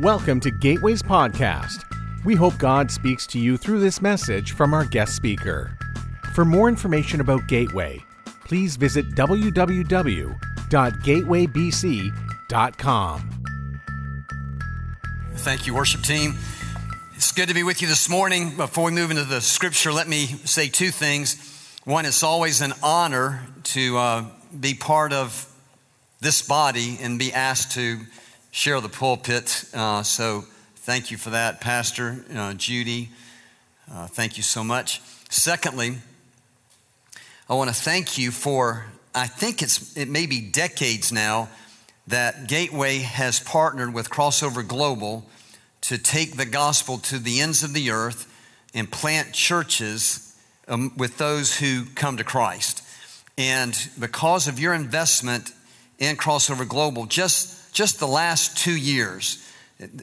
Welcome to Gateways Podcast. We hope God speaks to you through this message from our guest speaker. For more information about Gateway, please visit www.gatewaybc.com. Thank you, worship team. It's good to be with you this morning. Before we move into the scripture, let me say two things. One, it's always an honor to uh, be part of this body and be asked to share the pulpit. Uh, so thank you for that, Pastor uh, Judy. Uh, thank you so much. Secondly, I want to thank you for, I think it's, it may be decades now that Gateway has partnered with Crossover Global to take the gospel to the ends of the earth and plant churches um, with those who come to Christ. And because of your investment in Crossover Global, just just the last two years,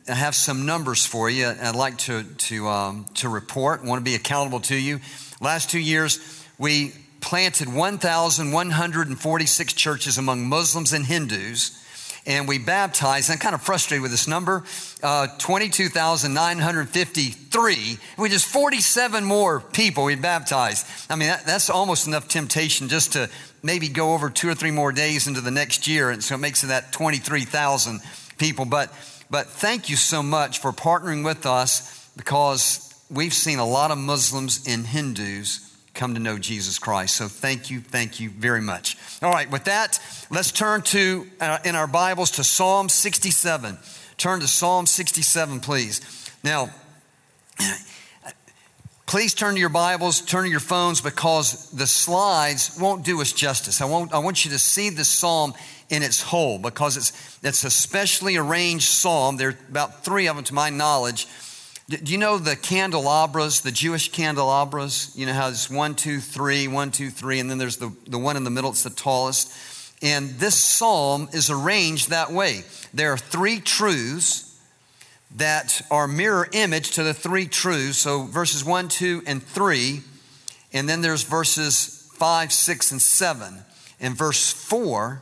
I have some numbers for you. I'd like to, to, um, to report, I want to be accountable to you. Last two years, we planted 1,146 churches among Muslims and Hindus, and we baptized, I'm kind of frustrated with this number, uh, 22,953. We just 47 more people we baptized. I mean, that, that's almost enough temptation just to maybe go over two or three more days into the next year. And so it makes it that 23,000 people. But, but thank you so much for partnering with us because we've seen a lot of Muslims and Hindus come to know Jesus Christ. So thank you, thank you very much. All right, with that, let's turn to, uh, in our Bibles, to Psalm 67. Turn to Psalm 67, please. Now, Please turn to your Bibles, turn to your phones because the slides won't do us justice. I, want I want you to see this psalm in its whole because it's, it's a specially arranged psalm. There are about three of them to my knowledge. Do you know the candelabras, the Jewish candelabras? You know how it's one, two, three, one, two, three, and then there's the, the one in the middle, it's the tallest. And this psalm is arranged that way. There are three truths that are mirror image to the three truths. So verses 1, 2, and 3. And then there's verses 5, 6, and 7. And verse 4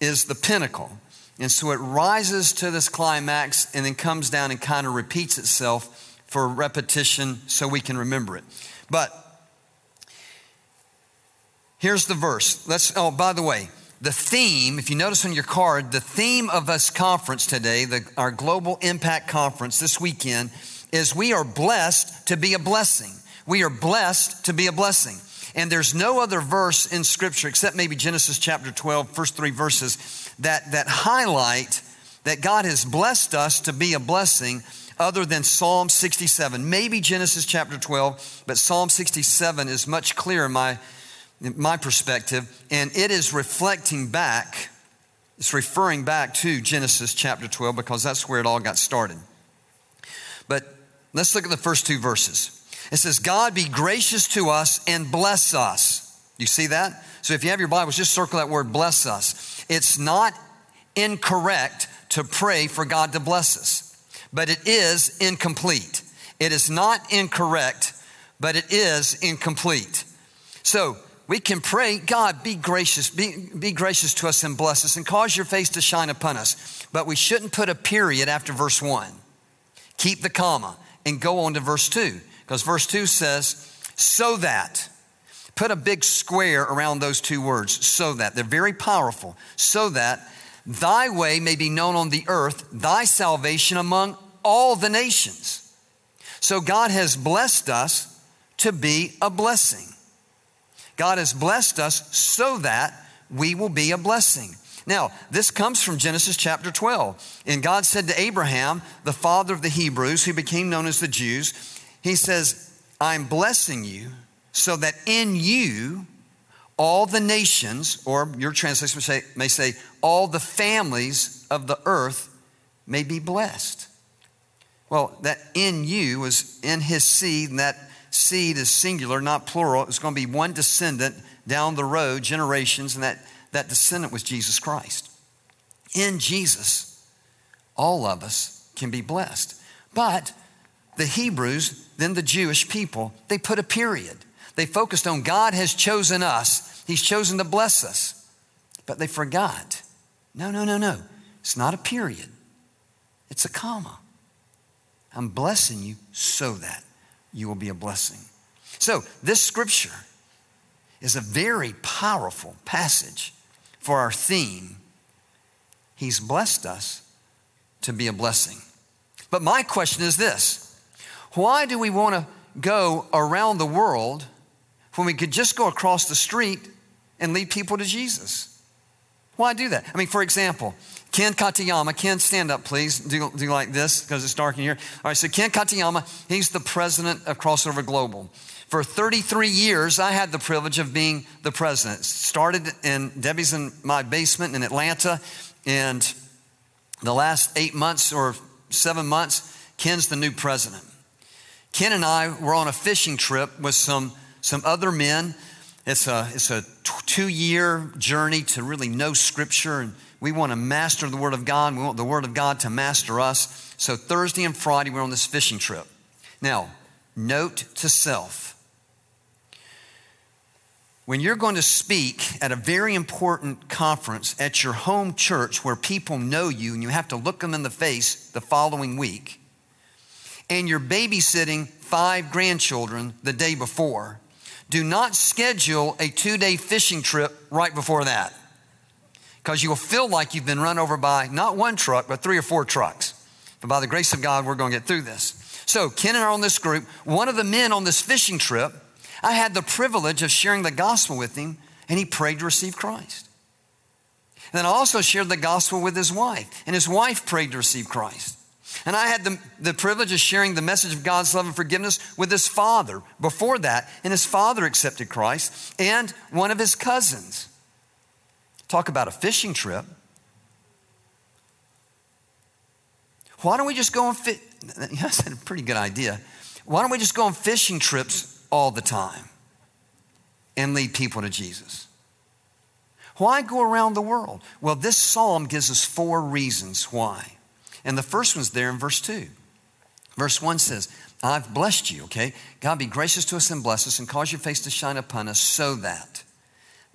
is the pinnacle. And so it rises to this climax and then comes down and kind of repeats itself for repetition so we can remember it. But here's the verse. Let's, oh, by the way, the theme, if you notice on your card, the theme of this conference today, the, our Global Impact Conference this weekend, is we are blessed to be a blessing. We are blessed to be a blessing. And there's no other verse in Scripture, except maybe Genesis chapter 12, first three verses, that, that highlight that God has blessed us to be a blessing other than Psalm 67. Maybe Genesis chapter 12, but Psalm 67 is much clearer my my perspective, and it is reflecting back, it's referring back to Genesis chapter 12 because that's where it all got started. But let's look at the first two verses. It says, God be gracious to us and bless us. You see that? So if you have your Bibles, just circle that word bless us. It's not incorrect to pray for God to bless us, but it is incomplete. It is not incorrect, but it is incomplete. So we can pray, God, be gracious, be, be gracious to us and bless us and cause your face to shine upon us. But we shouldn't put a period after verse one. Keep the comma and go on to verse two, because verse two says, so that. Put a big square around those two words, so that. They're very powerful. So that thy way may be known on the earth, thy salvation among all the nations. So God has blessed us to be a blessing. God has blessed us so that we will be a blessing. Now, this comes from Genesis chapter 12. And God said to Abraham, the father of the Hebrews, who became known as the Jews, He says, I'm blessing you so that in you all the nations, or your translation may say, may say all the families of the earth may be blessed. Well, that in you was in his seed, and that seed is singular, not plural. It's going to be one descendant down the road, generations, and that, that descendant was Jesus Christ. In Jesus, all of us can be blessed. But the Hebrews, then the Jewish people, they put a period. They focused on God has chosen us, He's chosen to bless us. But they forgot. No, no, no, no. It's not a period. It's a comma. I'm blessing you so that you will be a blessing. So, this scripture is a very powerful passage for our theme. He's blessed us to be a blessing. But my question is this why do we want to go around the world when we could just go across the street and lead people to Jesus? Why do that? I mean, for example, Ken Katayama, Ken, stand up, please. Do, do like this because it's dark in here. All right, so Ken Katayama, he's the president of Crossover Global. For 33 years, I had the privilege of being the president. Started in Debbie's in my basement in Atlanta, and the last eight months or seven months, Ken's the new president. Ken and I were on a fishing trip with some, some other men. It's a, it's a two year journey to really know Scripture, and we want to master the Word of God. We want the Word of God to master us. So, Thursday and Friday, we're on this fishing trip. Now, note to self when you're going to speak at a very important conference at your home church where people know you and you have to look them in the face the following week, and you're babysitting five grandchildren the day before, do not schedule a two day fishing trip right before that because you'll feel like you've been run over by not one truck, but three or four trucks. But by the grace of God, we're going to get through this. So, Ken and I are on this group. One of the men on this fishing trip I had the privilege of sharing the gospel with him, and he prayed to receive Christ. And then I also shared the gospel with his wife, and his wife prayed to receive Christ. And I had the, the privilege of sharing the message of God's love and forgiveness with his father before that, and his father accepted Christ, and one of his cousins. Talk about a fishing trip. Why don't we just go on fit? That's a pretty good idea. Why don't we just go on fishing trips all the time and lead people to Jesus. Why go around the world? Well, this psalm gives us four reasons why. And the first one's there in verse 2. Verse 1 says, I've blessed you, okay? God be gracious to us and bless us and cause your face to shine upon us so that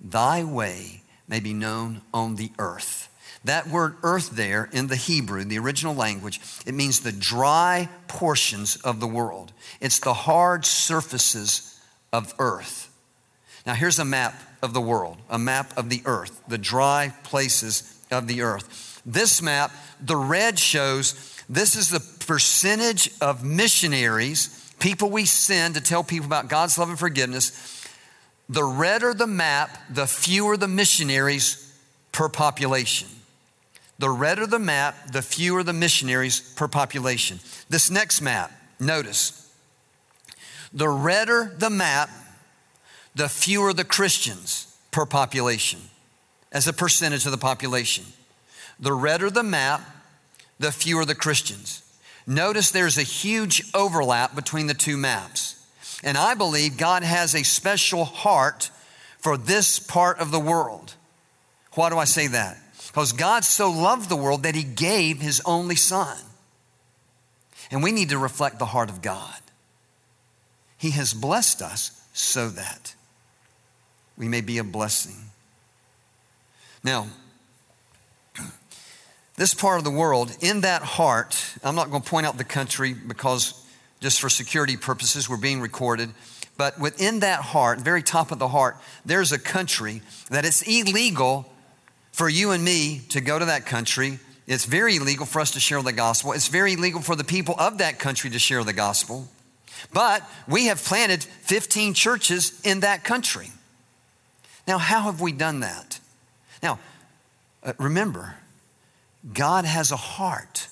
thy way may be known on the earth. That word earth there in the Hebrew, the original language, it means the dry portions of the world. It's the hard surfaces of earth. Now, here's a map of the world, a map of the earth, the dry places of the earth. This map, the red shows this is the percentage of missionaries, people we send to tell people about God's love and forgiveness. The redder the map, the fewer the missionaries per population. The redder the map, the fewer the missionaries per population. This next map, notice, the redder the map, the fewer the Christians per population as a percentage of the population. The redder the map, the fewer the Christians. Notice there's a huge overlap between the two maps. And I believe God has a special heart for this part of the world. Why do I say that? Because God so loved the world that he gave his only son. And we need to reflect the heart of God. He has blessed us so that we may be a blessing. Now, this part of the world, in that heart, I'm not going to point out the country because just for security purposes, we're being recorded. But within that heart, very top of the heart, there's a country that it's illegal for you and me to go to that country. It's very illegal for us to share the gospel. It's very illegal for the people of that country to share the gospel. But we have planted 15 churches in that country. Now, how have we done that? Now, uh, remember, God has a heart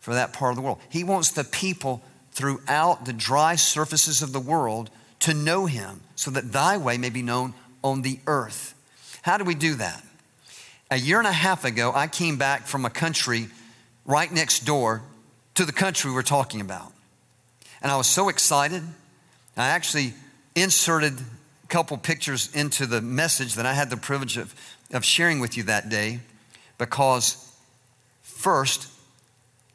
for that part of the world. He wants the people throughout the dry surfaces of the world to know Him so that thy way may be known on the earth. How do we do that? A year and a half ago, I came back from a country right next door to the country we're talking about. And I was so excited. I actually inserted a couple pictures into the message that I had the privilege of, of sharing with you that day because, first,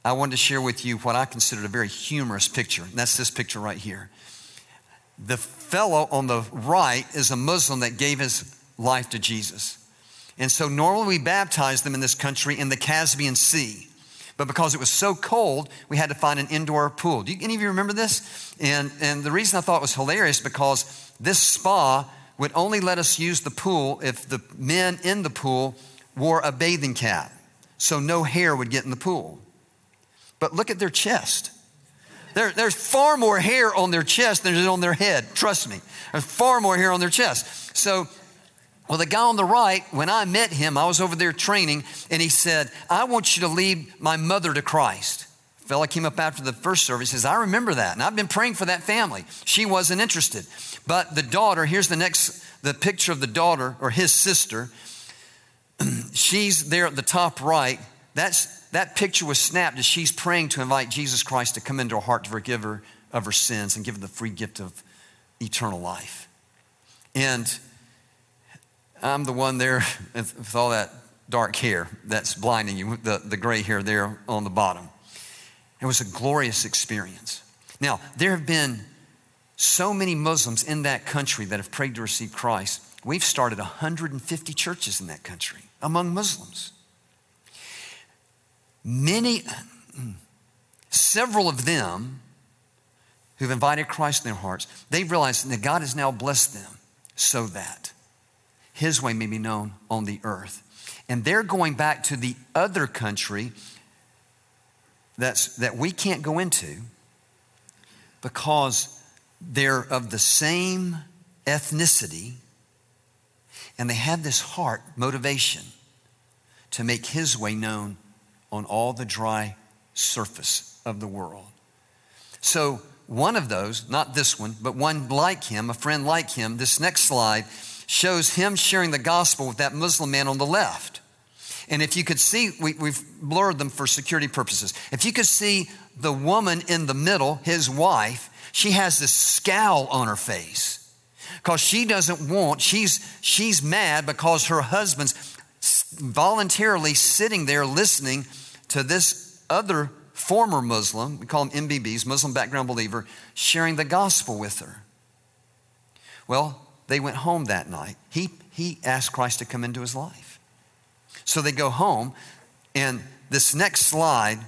I wanted to share with you what I considered a very humorous picture. And that's this picture right here. The fellow on the right is a Muslim that gave his life to Jesus. And so normally we baptize them in this country in the Caspian Sea. But because it was so cold, we had to find an indoor pool. Do you, any of you remember this? And, and the reason I thought it was hilarious because this spa would only let us use the pool if the men in the pool wore a bathing cap, so no hair would get in the pool. But look at their chest. There, there's far more hair on their chest than is on their head. Trust me. There's far more hair on their chest. So, well, the guy on the right, when I met him, I was over there training, and he said, I want you to lead my mother to Christ. A fella came up after the first service, says, I remember that, and I've been praying for that family. She wasn't interested. But the daughter, here's the next, the picture of the daughter, or his sister. she's there at the top right. That's that picture was snapped as she's praying to invite Jesus Christ to come into her heart to forgive her of her sins and give her the free gift of eternal life. And I'm the one there with all that dark hair that's blinding you, the, the gray hair there on the bottom. It was a glorious experience. Now, there have been so many Muslims in that country that have prayed to receive Christ. We've started 150 churches in that country among Muslims. Many, mm, several of them who've invited Christ in their hearts, they've realized that God has now blessed them so that His way may be known on the earth. And they're going back to the other country that's, that we can't go into because they're of the same ethnicity and they have this heart motivation to make His way known on all the dry surface of the world. So, one of those, not this one, but one like him, a friend like him, this next slide shows him sharing the gospel with that Muslim man on the left. And if you could see, we, have blurred them for security purposes. If you could see the woman in the middle, his wife, she has this scowl on her face because she doesn't want, she's, she's mad because her husband's voluntarily sitting there listening to this other former Muslim, we call them MBBs, Muslim background believer, sharing the gospel with her. Well, they went home that night. He, he asked Christ to come into his life. So they go home, and this next slide,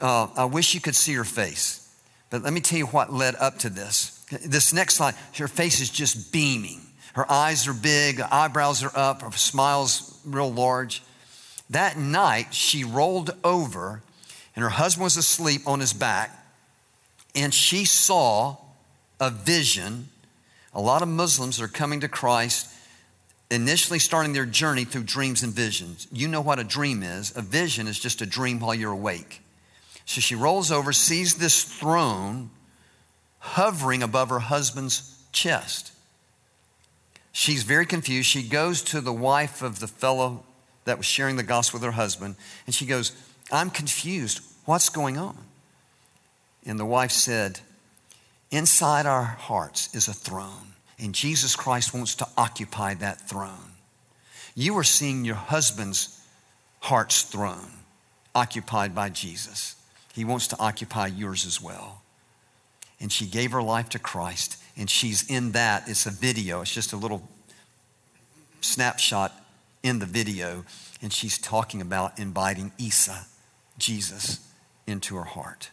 uh, I wish you could see her face. But let me tell you what led up to this. This next slide, her face is just beaming. Her eyes are big, eyebrows are up, her smile's real large. That night, she rolled over, and her husband was asleep on his back, and she saw a vision. A lot of Muslims are coming to Christ, initially starting their journey through dreams and visions. You know what a dream is. A vision is just a dream while you're awake. So she rolls over, sees this throne hovering above her husband's chest. She's very confused. She goes to the wife of the fellow that was sharing the gospel with her husband, and she goes, I'm confused. What's going on? And the wife said, Inside our hearts is a throne, and Jesus Christ wants to occupy that throne. You are seeing your husband's heart's throne occupied by Jesus. He wants to occupy yours as well. And she gave her life to Christ, and she's in that. It's a video, it's just a little snapshot in the video. And she's talking about inviting Isa, Jesus, into her heart.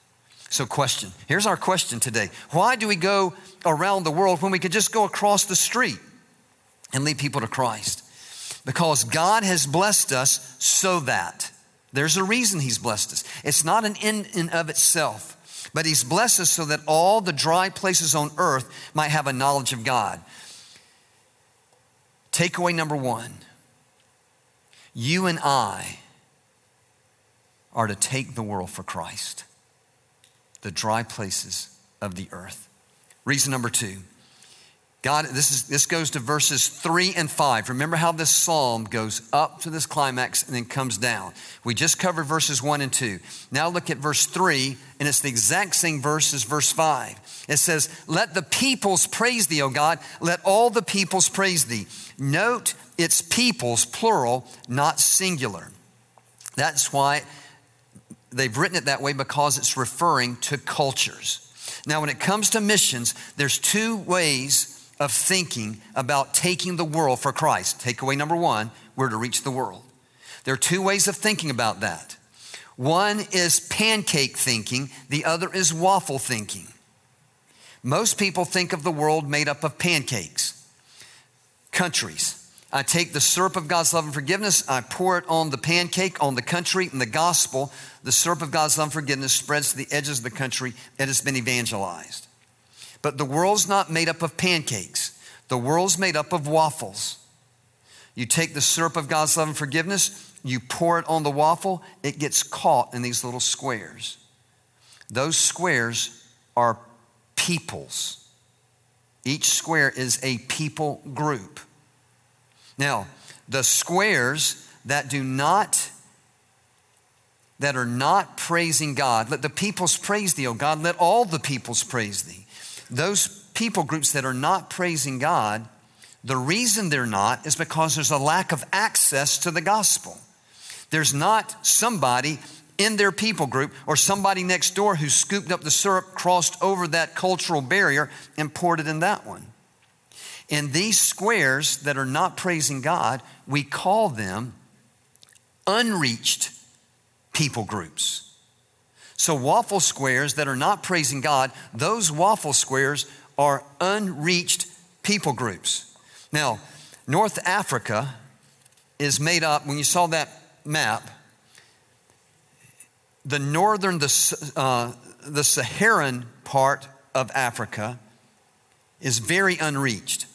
So, question here's our question today Why do we go around the world when we could just go across the street and lead people to Christ? Because God has blessed us so that. There's a reason He's blessed us. It's not an end in of itself, but He's blessed us so that all the dry places on earth might have a knowledge of God. Takeaway number one you and I are to take the world for Christ, the dry places of the earth. Reason number two God, this, is, this goes to verses three and five. Remember how this psalm goes up to this climax and then comes down. We just covered verses one and two. Now look at verse three, and it's the exact same verse as verse five. It says, Let the peoples praise thee, O God. Let all the peoples praise thee. Note it's peoples, plural, not singular. That's why they've written it that way because it's referring to cultures. Now, when it comes to missions, there's two ways of thinking about taking the world for Christ. Takeaway number one, we're to reach the world. There are two ways of thinking about that. One is pancake thinking, the other is waffle thinking. Most people think of the world made up of pancakes, countries. I take the syrup of God's love and forgiveness, I pour it on the pancake, on the country, and the gospel. The syrup of God's love and forgiveness spreads to the edges of the country. It has been evangelized. But the world's not made up of pancakes, the world's made up of waffles. You take the syrup of God's love and forgiveness, you pour it on the waffle, it gets caught in these little squares. Those squares are peoples. Each square is a people group. Now, the squares that do not that are not praising God, let the peoples praise thee, O God, let all the peoples praise thee. Those people groups that are not praising God, the reason they're not is because there's a lack of access to the gospel. There's not somebody in their people group or somebody next door who scooped up the syrup, crossed over that cultural barrier, and poured it in that one. In these squares that are not praising God, we call them unreached people groups. So, waffle squares that are not praising God, those waffle squares are unreached people groups. Now, North Africa is made up, when you saw that map, the northern, the, uh, the Saharan part of Africa is very unreached.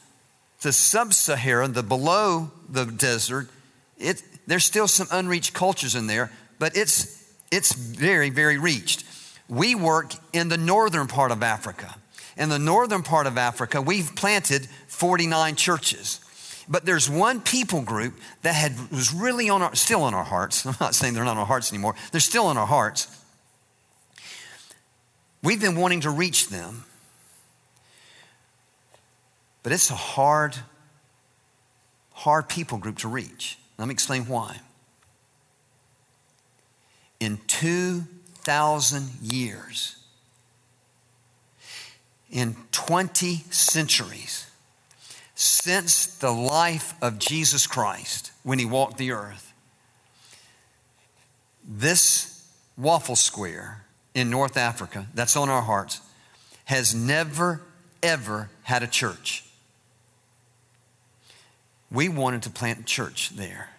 The sub Saharan, the below the desert, it, there's still some unreached cultures in there, but it's, it's very, very reached. We work in the northern part of Africa. In the northern part of Africa, we've planted 49 churches. But there's one people group that had, was really on our, still on our hearts. I'm not saying they're not on our hearts anymore. They're still on our hearts. We've been wanting to reach them. But it's a hard, hard people group to reach. Let me explain why. In 2,000 years, in 20 centuries, since the life of Jesus Christ when he walked the earth. This waffle square in North Africa, that's on our hearts, has never, ever had a church. We wanted to plant a church there.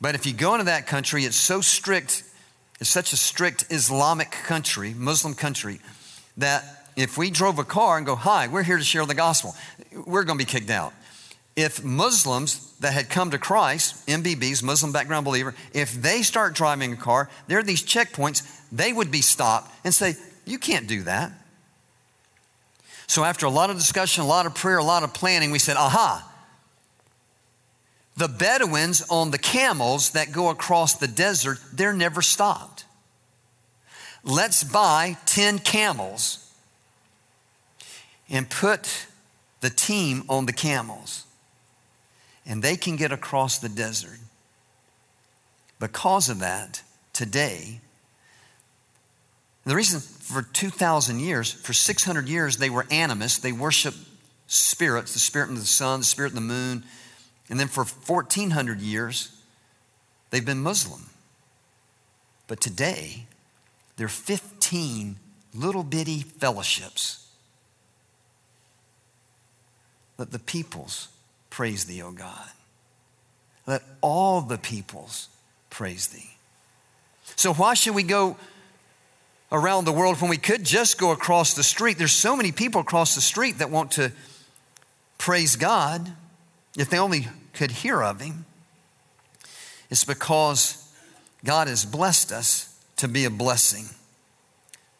But if you go into that country, it's so strict, it's such a strict Islamic country, Muslim country, that if we drove a car and go, Hi, we're here to share the gospel, we're going to be kicked out if Muslims that had come to Christ, MBBs, Muslim background believer, if they start driving a car, there are these checkpoints, they would be stopped and say, You can't do that. So, after a lot of discussion, a lot of prayer, a lot of planning, we said, Aha, the Bedouins on the camels that go across the desert, they're never stopped. Let's buy 10 camels and put the team on the camels and they can get across the desert. Because of that, today, the reason for 2,000 years, for 600 years, they were animists. They worshiped spirits, the spirit of the sun, the spirit of the moon. And then for 1,400 years, they've been Muslim. But today, there are 15 little bitty fellowships Let the peoples praise thee, O God. Let all the peoples praise thee. So, why should we go around the world when we could just go across the street? There's so many people across the street that want to praise God if they only could hear of Him. It's because God has blessed us to be a blessing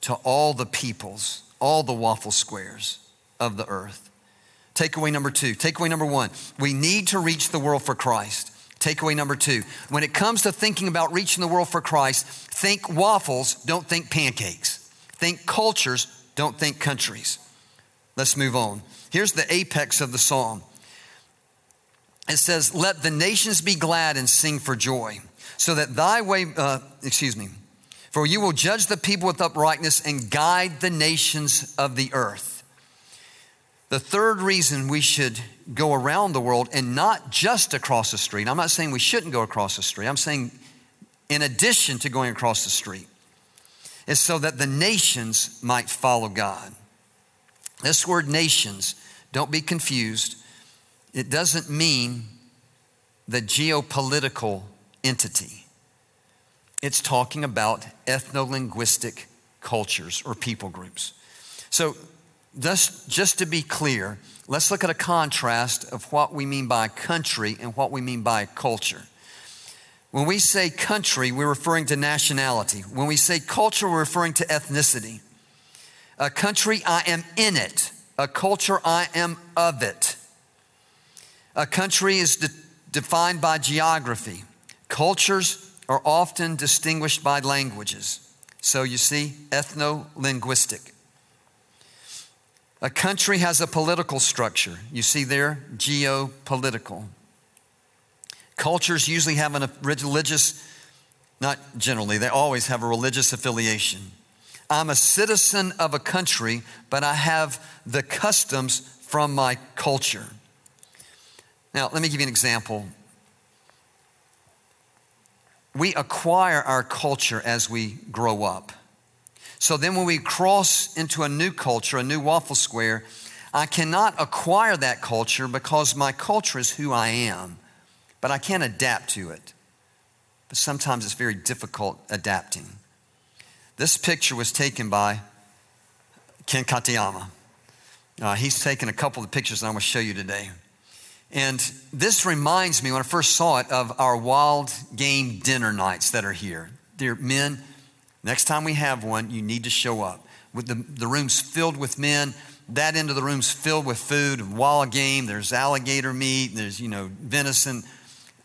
to all the peoples, all the waffle squares of the earth. Takeaway number two. Takeaway number one we need to reach the world for Christ. Takeaway number two when it comes to thinking about reaching the world for Christ, think waffles, don't think pancakes. Think cultures, don't think countries. Let's move on. Here's the apex of the psalm it says, Let the nations be glad and sing for joy, so that thy way, uh, excuse me, for you will judge the people with uprightness and guide the nations of the earth. The third reason we should go around the world and not just across the street, I'm not saying we shouldn't go across the street, I'm saying in addition to going across the street, is so that the nations might follow God. This word nations, don't be confused. It doesn't mean the geopolitical entity. It's talking about ethno linguistic cultures or people groups. So, just, just to be clear, let's look at a contrast of what we mean by country and what we mean by culture. When we say country, we're referring to nationality. When we say culture, we're referring to ethnicity. A country, I am in it. A culture, I am of it. A country is de- defined by geography. Cultures are often distinguished by languages. So you see, ethno linguistic. A country has a political structure. You see there, geopolitical. Cultures usually have a religious, not generally, they always have a religious affiliation. I'm a citizen of a country, but I have the customs from my culture. Now, let me give you an example. We acquire our culture as we grow up. So then, when we cross into a new culture, a new waffle square, I cannot acquire that culture because my culture is who I am, but I can adapt to it. But sometimes it's very difficult adapting. This picture was taken by Ken Katayama. Uh, he's taken a couple of pictures that I'm going to show you today. And this reminds me when I first saw it of our wild game dinner nights that are here. Dear men, next time we have one, you need to show up. With the, the room's filled with men, that end of the room's filled with food, wild game, there's alligator meat, there's, you know, venison,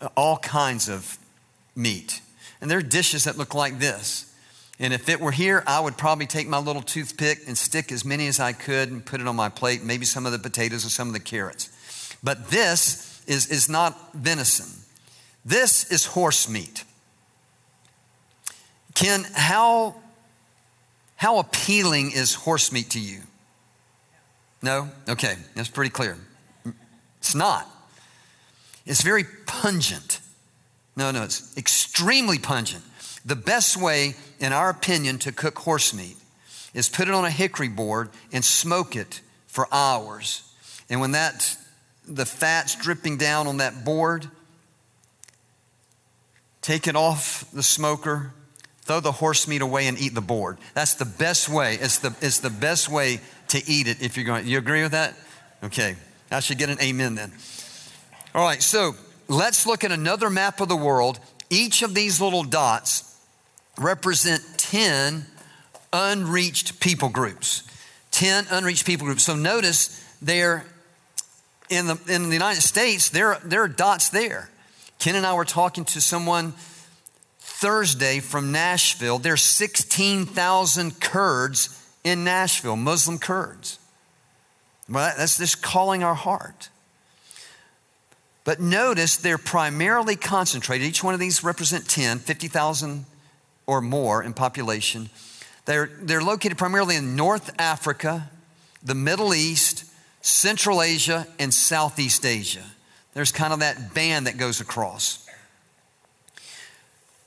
uh, all kinds of meat. And there are dishes that look like this. And if it were here, I would probably take my little toothpick and stick as many as I could and put it on my plate, maybe some of the potatoes and some of the carrots. But this is, is not venison. This is horse meat. Ken, how, how appealing is horse meat to you? No? Okay, that's pretty clear. It's not. It's very pungent. No, no, it's extremely pungent. The best way, in our opinion, to cook horse meat is put it on a hickory board and smoke it for hours. And when that the fat's dripping down on that board. Take it off the smoker, throw the horse meat away and eat the board. That's the best way. It's the, it's the best way to eat it if you're going. You agree with that? Okay. I should get an amen then. All right, so let's look at another map of the world. Each of these little dots represent 10 unreached people groups. 10 unreached people groups. So notice they're in the, in the United States, there, there are dots there. Ken and I were talking to someone Thursday from Nashville. There's 16,000 Kurds in Nashville, Muslim Kurds. Well, that's just calling our heart. But notice they're primarily concentrated. Each one of these represent 10, 50,000 or more in population. They're, they're located primarily in North Africa, the Middle East, Central Asia, and Southeast Asia. There's kind of that band that goes across.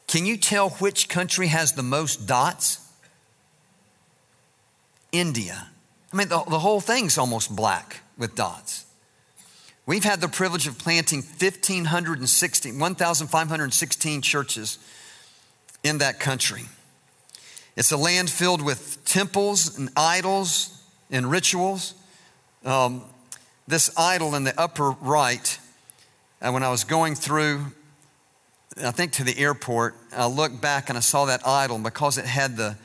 Can you tell which country has the most dots? India. I mean, the, the whole thing's almost black with dots. We've had the privilege of planting 1,516, 1,516 churches in that country. It's a land filled with temples and idols and rituals. Um, this idol in the upper right, and uh, when I was going through, I think to the airport, I looked back and I saw that idol, because it had the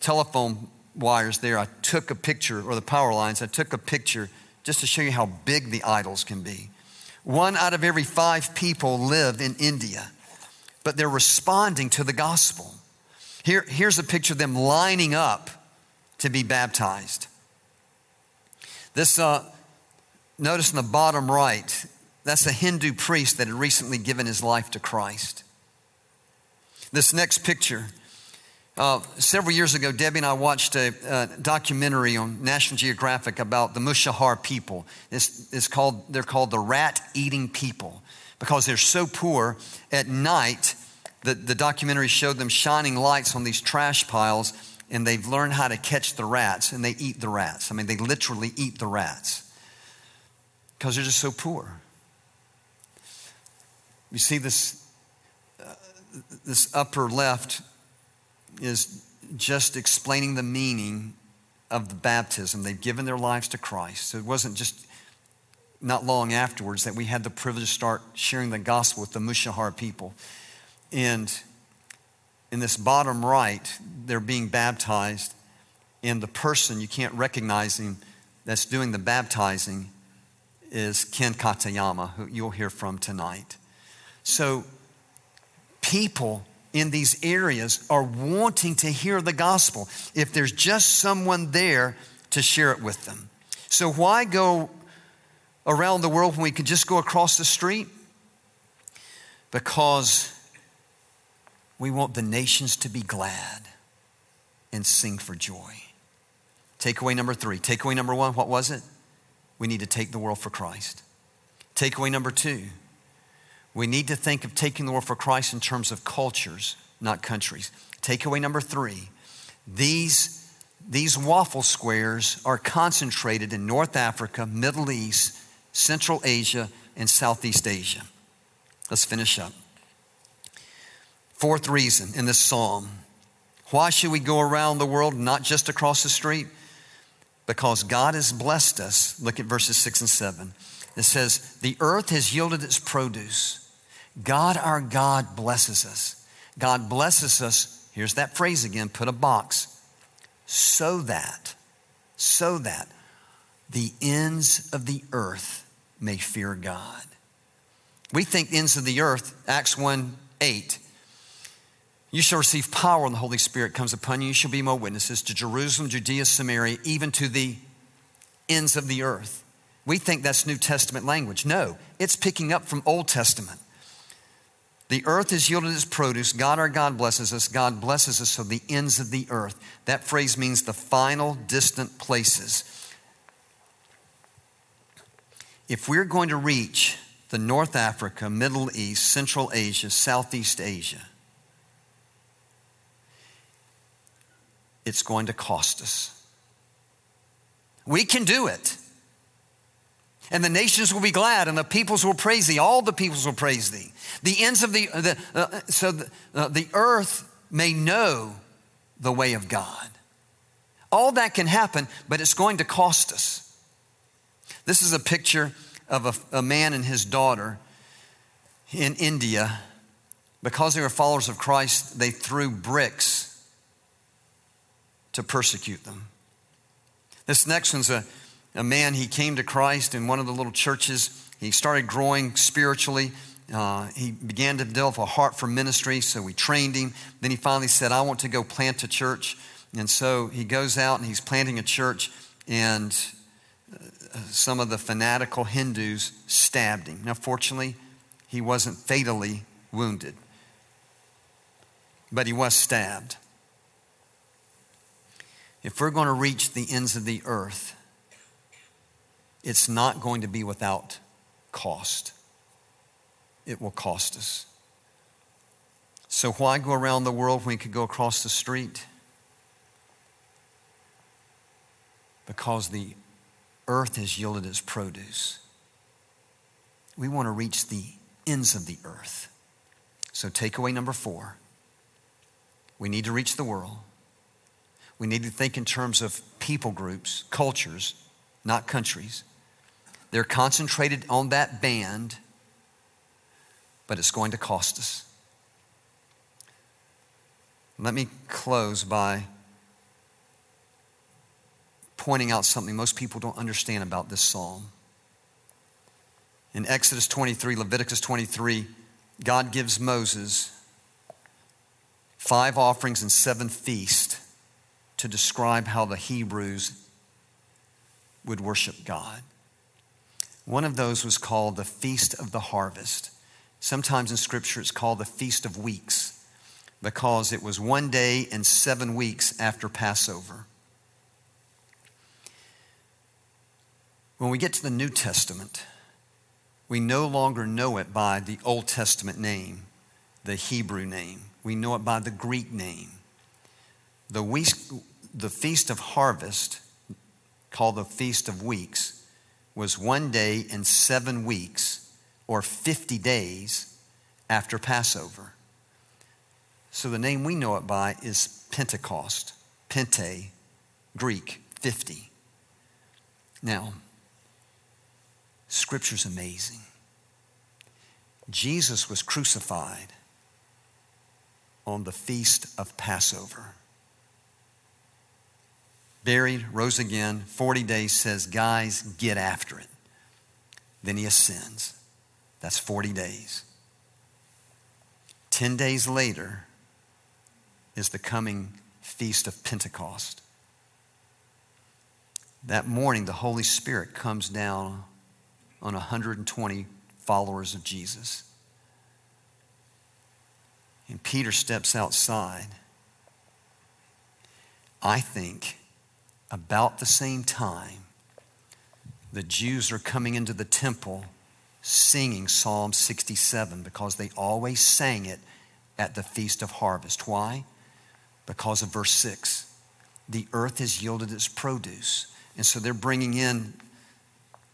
telephone wires there, I took a picture, or the power lines, I took a picture just to show you how big the idols can be. One out of every five people live in India, but they're responding to the gospel. Here, here's a picture of them lining up to be baptized. This, uh, notice in the bottom right, that's a Hindu priest that had recently given his life to Christ. This next picture, uh, several years ago, Debbie and I watched a, a, documentary on National Geographic about the Mushahar people. It's, it's called, they're called the rat eating people because they're so poor at night. the, the documentary showed them shining lights on these trash piles, and they've learned how to catch the rats, and they eat the rats. I mean, they literally eat the rats because they're just so poor. You see, this, uh, this upper left is just explaining the meaning of the baptism. They've given their lives to Christ. So it wasn't just not long afterwards that we had the privilege to start sharing the gospel with the Mushahar people. And in this bottom right, they're being baptized, and the person, you can't recognize him, that's doing the baptizing is Ken Katayama, who you'll hear from tonight. So, people in these areas are wanting to hear the gospel if there's just someone there to share it with them. So, why go around the world when we could just go across the street? Because we want the nations to be glad and sing for joy. Takeaway number three. Takeaway number one, what was it? We need to take the world for Christ. Takeaway number two, we need to think of taking the world for Christ in terms of cultures, not countries. Takeaway number three, these, these waffle squares are concentrated in North Africa, Middle East, Central Asia, and Southeast Asia. Let's finish up. Fourth reason in this psalm why should we go around the world, not just across the street? Because God has blessed us. Look at verses 6 and 7. It says, The earth has yielded its produce. God, our God, blesses us. God blesses us. Here's that phrase again put a box. So that, so that the ends of the earth may fear God. We think ends of the earth, Acts 1 8. You shall receive power when the Holy Spirit comes upon you. You shall be my witnesses to Jerusalem, Judea, Samaria, even to the ends of the earth. We think that's New Testament language. No, it's picking up from Old Testament. The earth has yielded its produce. God, our God, blesses us. God blesses us to the ends of the earth. That phrase means the final distant places. If we're going to reach the North Africa, Middle East, Central Asia, Southeast Asia, it's going to cost us. We can do it. And the nations will be glad, and the peoples will praise thee. All the peoples will praise thee. The ends of the, the uh, so the, uh, the earth may know the way of God. All that can happen, but it's going to cost us. This is a picture of a, a man and his daughter in India. Because they were followers of Christ, they threw bricks to persecute them. This next one's a, a man, he came to Christ in one of the little churches. He started growing spiritually. Uh, he began to develop a heart for ministry, so we trained him. Then he finally said, I want to go plant a church. And so he goes out and he's planting a church, and uh, some of the fanatical Hindus stabbed him. Now, fortunately, he wasn't fatally wounded, but he was stabbed. If we're going to reach the ends of the earth, it's not going to be without cost. It will cost us. So, why go around the world when we could go across the street? Because the earth has yielded its produce. We want to reach the ends of the earth. So, takeaway number four we need to reach the world. We need to think in terms of people groups, cultures, not countries. They're concentrated on that band, but it's going to cost us. Let me close by pointing out something most people don't understand about this psalm. In Exodus 23, Leviticus 23, God gives Moses five offerings and seven feasts to describe how the Hebrews would worship God. One of those was called the Feast of the Harvest. Sometimes in Scripture it's called the Feast of Weeks because it was one day and seven weeks after Passover. When we get to the New Testament, we no longer know it by the Old Testament name. the Hebrew name, we know it by the Greek name. The, the Feast of Harvest, called the Feast of Weeks, was one day in seven weeks, or 50 days after Passover. So the name we know it by is Pentecost, Pente, Greek, 50. Now, Scripture's amazing. Jesus was crucified on the feast of Passover. Buried, rose again, 40 days says, guys, get after it. Then he ascends. That's 40 days. 10 days later is the coming feast of Pentecost. That morning, the Holy Spirit comes down on 120 followers of Jesus. And Peter steps outside. I think about the same time, the Jews are coming into the temple singing Psalm 67 because they always sang it at the Feast of Harvest. Why? Because of verse 6. The earth has yielded its produce. And so they're bringing in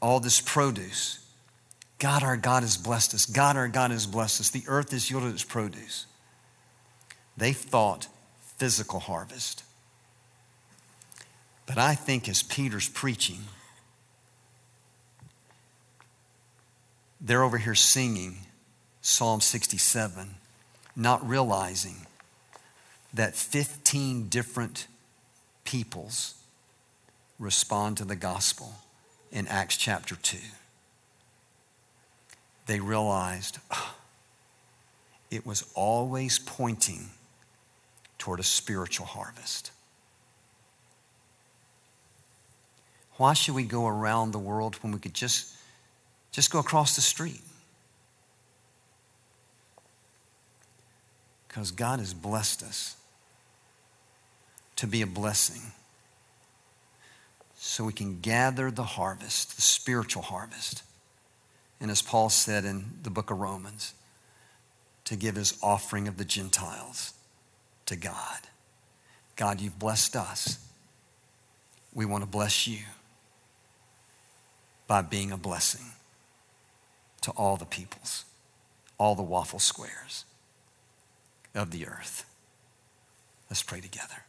all this produce. God, our God, has blessed us. God, our God, has blessed us. The earth has yielded its produce. They thought physical harvest. But I think as Peter's preaching, they're over here singing Psalm 67, not realizing that 15 different peoples respond to the gospel in Acts chapter 2. They realized it was always pointing toward a spiritual harvest. Why should we go around the world when we could just, just go across the street? Because God has blessed us to be a blessing so we can gather the harvest, the spiritual harvest. And as Paul said in the book of Romans, to give his offering of the Gentiles to God. God, you've blessed us. We want to bless you by being a blessing to all the peoples, all the waffle squares of the earth. Let's pray together.